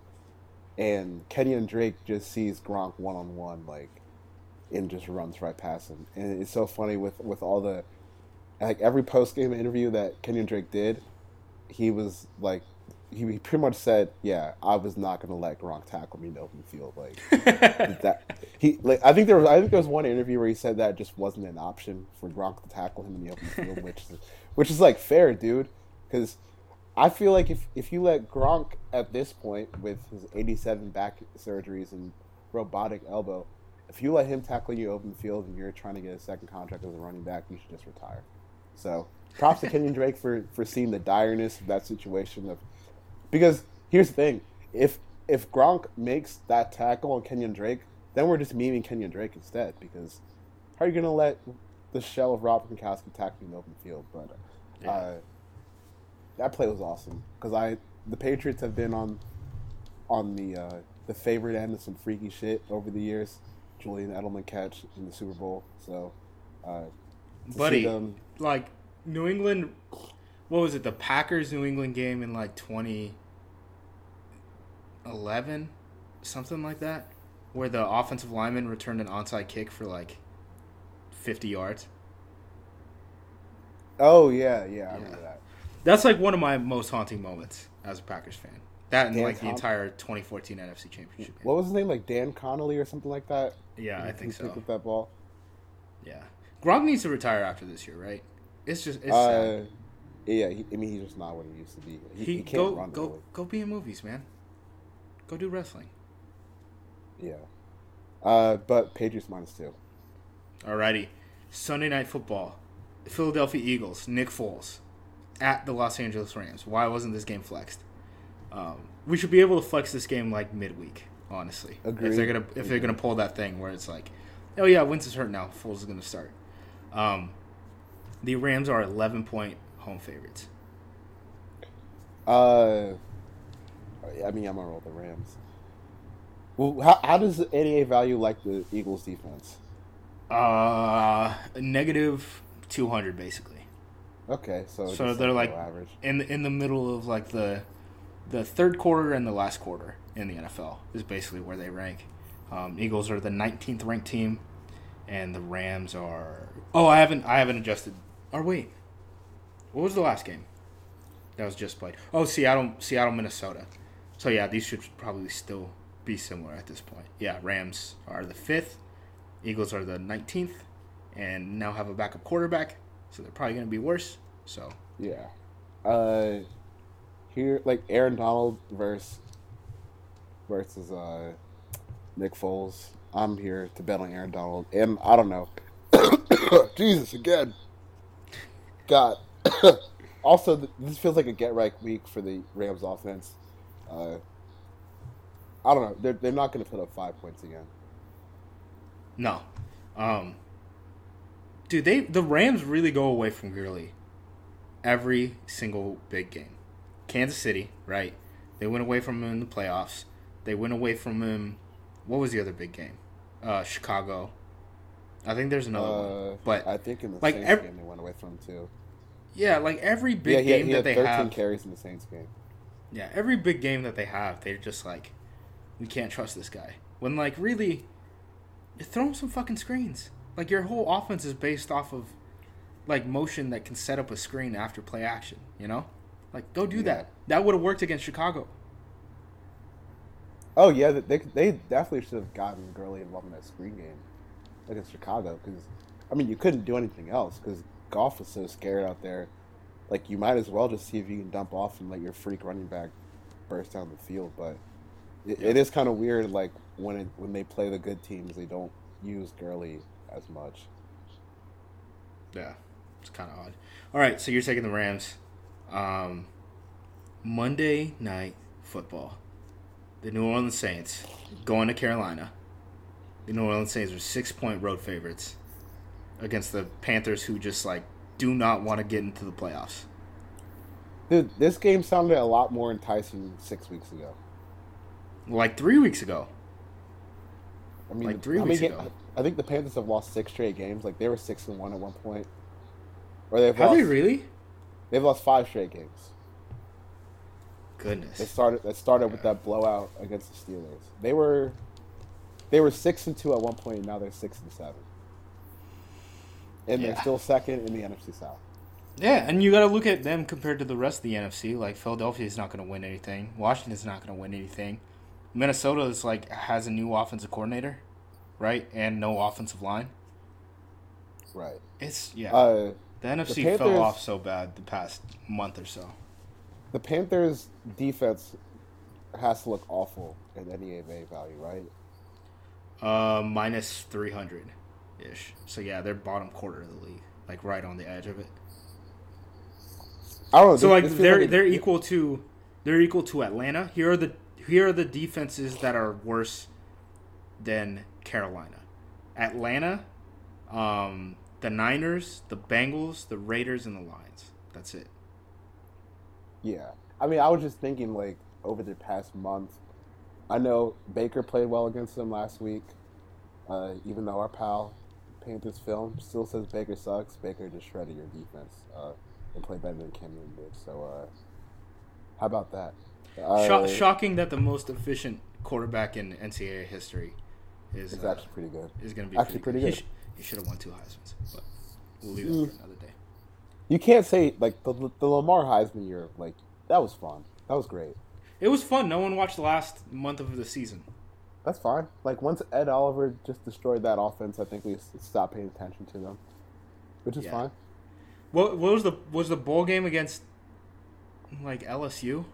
and Kenyan Drake just sees Gronk one on one, like, and just runs right past him. And it's so funny with with all the like every post game interview that Kenyan Drake did, he was like. He, pretty much said, "Yeah, I was not gonna let Gronk tackle me in the open field." Like that, he like I think there was I think there was one interview where he said that just wasn't an option for Gronk to tackle him in the open field, which is which is like fair, dude. Because I feel like if if you let Gronk at this point with his 87 back surgeries and robotic elbow, if you let him tackle you open field and you're trying to get a second contract as a running back, you should just retire. So props to Kenyan Drake for for seeing the direness of that situation of because here's the thing: if if Gronk makes that tackle on Kenyan Drake, then we're just memeing Kenyan Drake instead. Because how are you gonna let the shell of Rob Gronkowski tackling the open field, but uh, Yeah. that play was awesome because I the Patriots have been on on the uh, the favorite end of some freaky shit over the years. Julian Edelman catch in the Super Bowl, so uh, Buddy, them- like New England, what was it? The Packers New England game in like 2011, something like that, where the offensive lineman returned an onside kick for like 50 yards. oh yeah, yeah, I remember Yeah. that. That's like one of my most haunting moments as a Packers fan. That and Dan like the entire 2014 NFC Championship game. What was his name? Like Dan Connolly or something like that. Yeah, I think so. With that ball. Yeah, Gronk needs to retire after this year, right? It's just it's sad. Uh, yeah, he, I mean he's just not what he used to be. He, He, he can't go run go really. go be in movies, man. Go do wrestling. Yeah. Uh, but Patriots minus two. Alrighty, Sunday night football, Philadelphia Eagles, Nick Foles, at the Los Angeles Rams. Why wasn't this game flexed? Um, we should be able to flex this game like midweek, honestly. If they're gonna if they're gonna pull that thing where it's like, oh yeah, Wentz is hurt now, Foles is gonna start. Um, the Rams are 11 point home favorites. Uh, I mean I'm gonna roll the Rams. Well, how, how does the NEA value like the Eagles defense? Uh, negative 200 basically. Okay, so So they're like average. in the, in the middle of like the the third quarter and the last quarter in the NFL is basically where they rank. Um, Eagles are the 19th ranked team, and the Rams are. Oh, I haven't I haven't adjusted. Or wait, what was the last game? That was just played. Oh, Seattle Seattle Minnesota. So yeah, these should probably still be similar at this point. Yeah, Rams are the fifth, Eagles are the 19th, and now have a backup quarterback, so they're probably going to be worse. So Yeah. Uh, here like Aaron Donald versus versus uh Nick Foles. I'm here to bet on Aaron Donald, and I don't know. Jesus again. God. also, this feels like a get right week for the Rams offense. Uh, I don't know. They're they're not going to put up five points again. No. Um Dude, they the Rams really go away from Gurley every single big game. Kansas City, right? They went away from him in the playoffs. They went away from him what was the other big game? Uh Chicago. I think there's another Uh, one. But I think in the like Saints ev- game they went away from him too. yeah, like every big yeah, he, game he that had they 13 have carries in the Saints game. Yeah, every big game that they have, they're just like, we can't trust this guy. When like really, you throw him some fucking screens. Like your whole offense is based off of like motion that can set up a screen after play action. You know, like go do Yeah. that. That would have worked against Chicago. Oh yeah, they they definitely should have gotten Gurley involved in that screen game against Chicago because I mean you couldn't do anything else because Goff was so scared out there. Like you might as well just see if you can dump off and let your freak running back burst down the field. But it, it is kind of weird. Like when it, when they play the good teams, they don't use Gurley as much. Yeah, it's kind of odd. All right, so you're taking the Rams. Um, Monday night football. The New Orleans Saints going to Carolina. The New Orleans Saints are six point road favorites against the Panthers, who just like do not want to get into the playoffs. Dude, this game sounded a lot more enticing six weeks ago. Like three weeks ago. I mean, Like three how weeks ago. I think the Panthers have lost six straight games. Like they were six and one at one point, or they've Have lost. they really? They've lost five straight games. Goodness. They started. That started with that blowout against the Steelers. They were, they were six and two at one. And now they're six and seven, and Yeah. they're still second in the NFC South. Yeah, and you got to look at them compared to the rest of the NFC. Like Philadelphia is not going to win anything. Washington's not going to win anything. Minnesota is like has a new offensive coordinator, right, and no offensive line. Right. It's yeah. Uh, the NFC Panthers- fell off so bad the past month or so. the Panthers' defense has to look awful in any AVA value, right? Uh, minus three hundred, ish. So yeah, they're bottom quarter of the league, like right on the edge of it. I don't know. So like they're a- they're equal to they're equal to Atlanta. Here are the here are the defenses that are worse than Carolina. Atlanta, um, the Niners, the Bengals, the Raiders, and the Lions. That's it. Yeah. I mean, I was just thinking, like, over the past month, I know Baker played well against them last week, uh, even though our pal Panthers film still says Baker sucks. Baker just shredded your defense uh, and played better than Cam Newton did. So, uh, how about that? Uh, shocking that the most efficient quarterback in NCAA history is it's actually pretty good. Is going to be actually pretty, pretty good. good. He, sh- he should have won two Heisman's, but we'll leave that for another day. You can't say like the the Lamar Heisman year. Like that was fun. That was great. It was fun. No one watched the last month of the season. That's fine. Like once Ed Oliver just destroyed that offense, I think we stopped paying attention to them, which is Yeah. fine. What, what was the was the bowl game against like LSU?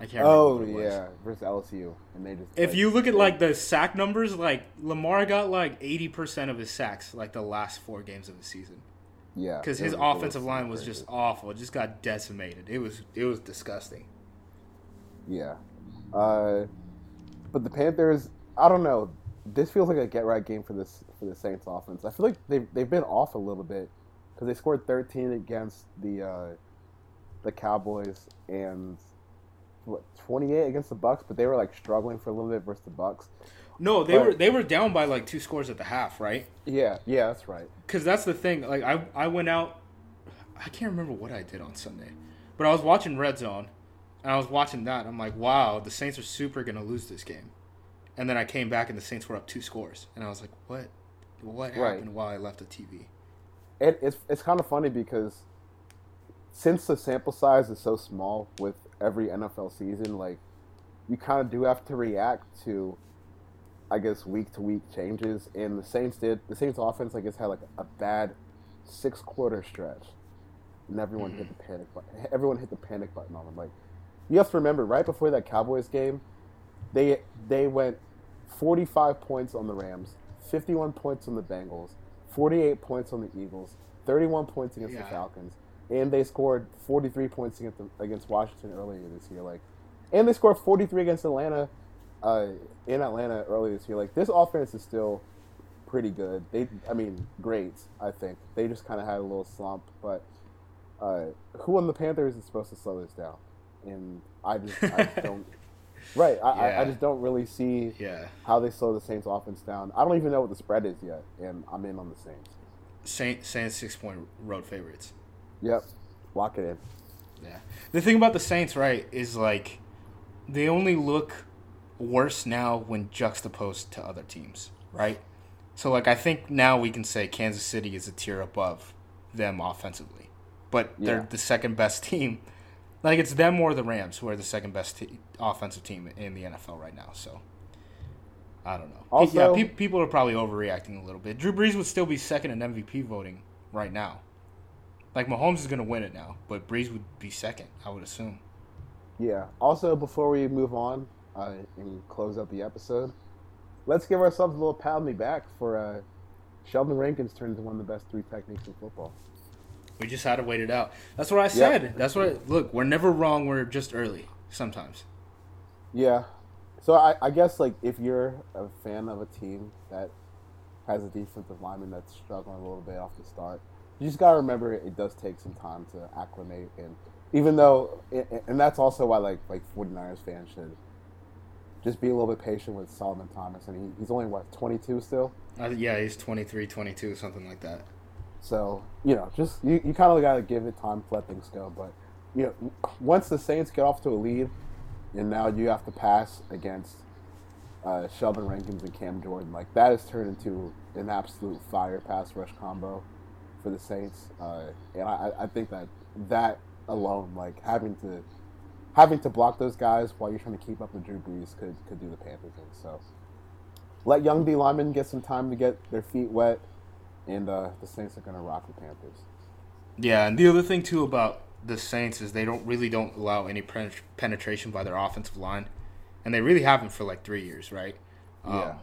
I can't Oh remember. what it was. yeah, versus LSU, and they just. If like, you look at like the sack numbers, like Lamar got like eighty percent of his sacks like the last four games of the season yeah, because his was- it offensive line was crazy. just awful. It just got decimated. It was it was disgusting. Yeah. Uh, but the Panthers, I don't know. This feels like a get right game for this for the Saints offense. I feel like they've they've been off a little bit because they scored 13 against the uh, the Cowboys and what 28 against the Bucks, but they were like struggling for a little bit versus the Bucks. No, they But- were they were down by like two scores at the half, right? Yeah, yeah, that's right. Because that's the thing. Like I I went out. I can't remember what I did on Sunday, but I was watching Red Zone, and I was watching that. I'm like, wow, the Saints are super gonna lose this game. And then I came back and the Saints were up two scores, and I was like, what, what Right. happened while I left the TV? It, it's it's kind of funny because since the sample size is so small with every NFL season, like you kind of do have to react to, I guess, week to week changes. And the Saints did. The Saints offense, I guess, had like a bad six quarter stretch, and everyone hit mm-hmm. the panic button. Everyone hit the panic button on them. Like you have to remember, right before that Cowboys game, they they went forty five points on the Rams, fifty one points on the Bengals, forty eight points on the Eagles, thirty one points against the Falcons, and they scored forty three points against the, against Washington earlier this year. Like, and they scored forty three against Atlanta, uh, in Atlanta earlier this year. Like this offense is still pretty good. They, I mean, great. I think they just kind of had a little slump, but uh, who on the Panthers is supposed to slow this down? And I just I don't. Right, I, I, I just don't really see Yeah, how they slow the Saints offense down. I don't even know what the spread is yet, and I'm in on the Saints. Saint Saints six point road favorites. Yep, lock it in. Yeah. The thing about the Saints, right, is like they only look worse now when juxtaposed to other teams, right? So like I think now we can say Kansas City is a tier above them offensively. But Yeah. they're the second best team. Like it's them or the Rams who are the second best te- offensive team in the NFL right now. So I don't know. Also- yeah, pe- people are probably overreacting a little bit. Drew Brees would still be second in MVP voting right now. Like Mahomes is going to win it now, but Brees would be second, I would assume. Yeah. Also, before we move on uh, and close out the episode, let's give ourselves a little pat on the back for uh, Sheldon Rankins turned into one of the best three techniques in football. We just had to wait it out. That's what I said. That's what. I, look, we're never wrong. We're just early sometimes. Yeah. So I, I guess like if you're a fan of a team that has a defensive lineman that's struggling a little bit off the start, you just gotta remember it, it does take some time to acclimate and even though and that's also why like like 49ers fans should just be a little bit patient with Solomon Thomas and he, he's only what 22 still Uh, yeah, he's 23, 22, something like that. So you know just you, you kind of got to give it time to let things go but you know once the Saints get off to a lead and now you have to pass against uh, Sheldon Rankins and Cam Jordan like that has turned into an absolute fire pass rush combo for the Saints uh, and I, I think that that alone like having to having to block those guys while you're trying to keep up with Drew Brees could could do the Panthers in. So let young D linemen get some time to get their feet wet and uh, the Saints are going to rock the Panthers. Yeah, and the other thing too about the Saints is they don't really don't allow any pen- penetration by their offensive line, and they really haven't for like three years, right? Um, Yeah.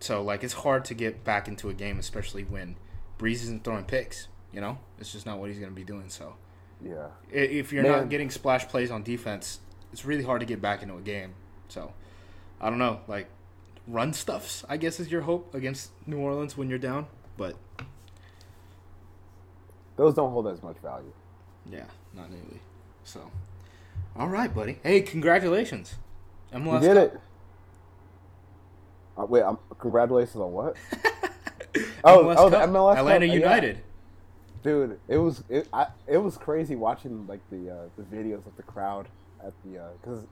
So like it's hard to get back into a game, especially when Brees isn't throwing picks. You know, it's just not what he's going to be doing. So Yeah, if you're Man. not getting splash plays on defense, it's really hard to get back into a game. So I don't know, like run stuffs. I guess is your hope against New Orleans when you're down, but those don't hold as much value. Yeah, not nearly. So, all right, buddy. Hey, congratulations. MLS you did Cup. it. Uh, wait, um, congratulations on what? oh, MLS oh, the MLS Atlanta Cup? United. Yeah. Dude, it was it, I, it was crazy watching like the uh, the videos of the crowd at the because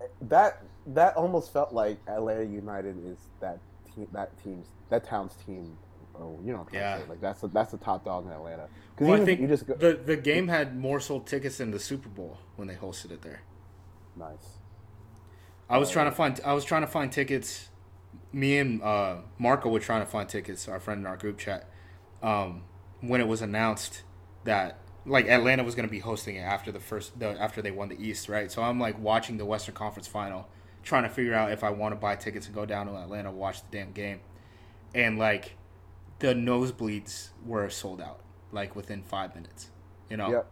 uh, that that almost felt like Atlanta United is that team that team's that town's team. Oh, you know, yeah, like that's a, that's the top dog in Atlanta. Because well, I think you just go, the the game had more sold tickets than the Super Bowl when they hosted it there. Nice. I was trying to find. I was trying to find tickets. Me and uh, Marco were trying to find tickets. Our friend in our group chat. Um, when it was announced that like Atlanta was going to be hosting it after the first the, after they won the East, right? So I'm like watching the Western Conference Final, trying to figure out if I want to buy tickets and go down to Atlanta watch the damn game, and like the nosebleeds were sold out like within five minutes. You know, yep.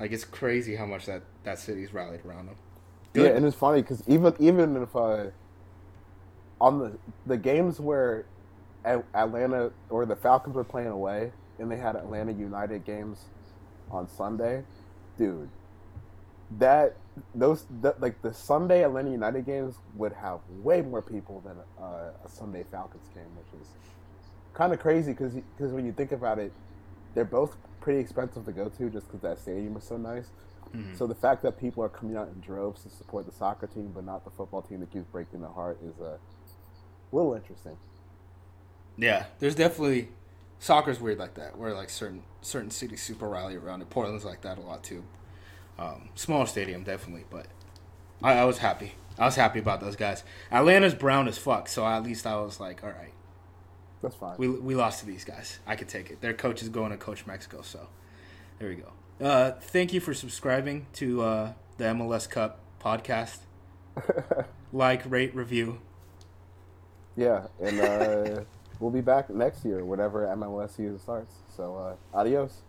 like it's crazy how much that that city's rallied around them. Good. Yeah, and it's funny because even even if I on the the games where Atlanta or the Falcons were playing away and they had Atlanta United games on Sunday, dude, that those the, like the Sunday Atlanta United games would have way more people than uh, a Sunday Falcons game, which is kind of crazy because because when you think about it, they're both pretty expensive to go to just because that stadium is so nice. Mm-hmm. So the fact that people are coming out in droves to support the soccer team but not the football team that keeps breaking their heart is a little interesting. Yeah, there's definitely soccer's weird like that, where like certain certain cities super rally around it. Portland's like that a lot too. Um, smaller stadium definitely, but I, I was happy. I was happy about those guys. Atlanta's brown as fuck, so at least I was like, all right, that's fine. We we lost to these guys. I could take it. Their coach is going to coach Mexico, so there we go. Uh, thank you for subscribing to uh, the MLS Cup podcast. like, rate, review. Yeah, and uh, we'll be back next year, whenever MLS season starts. So, uh, adios.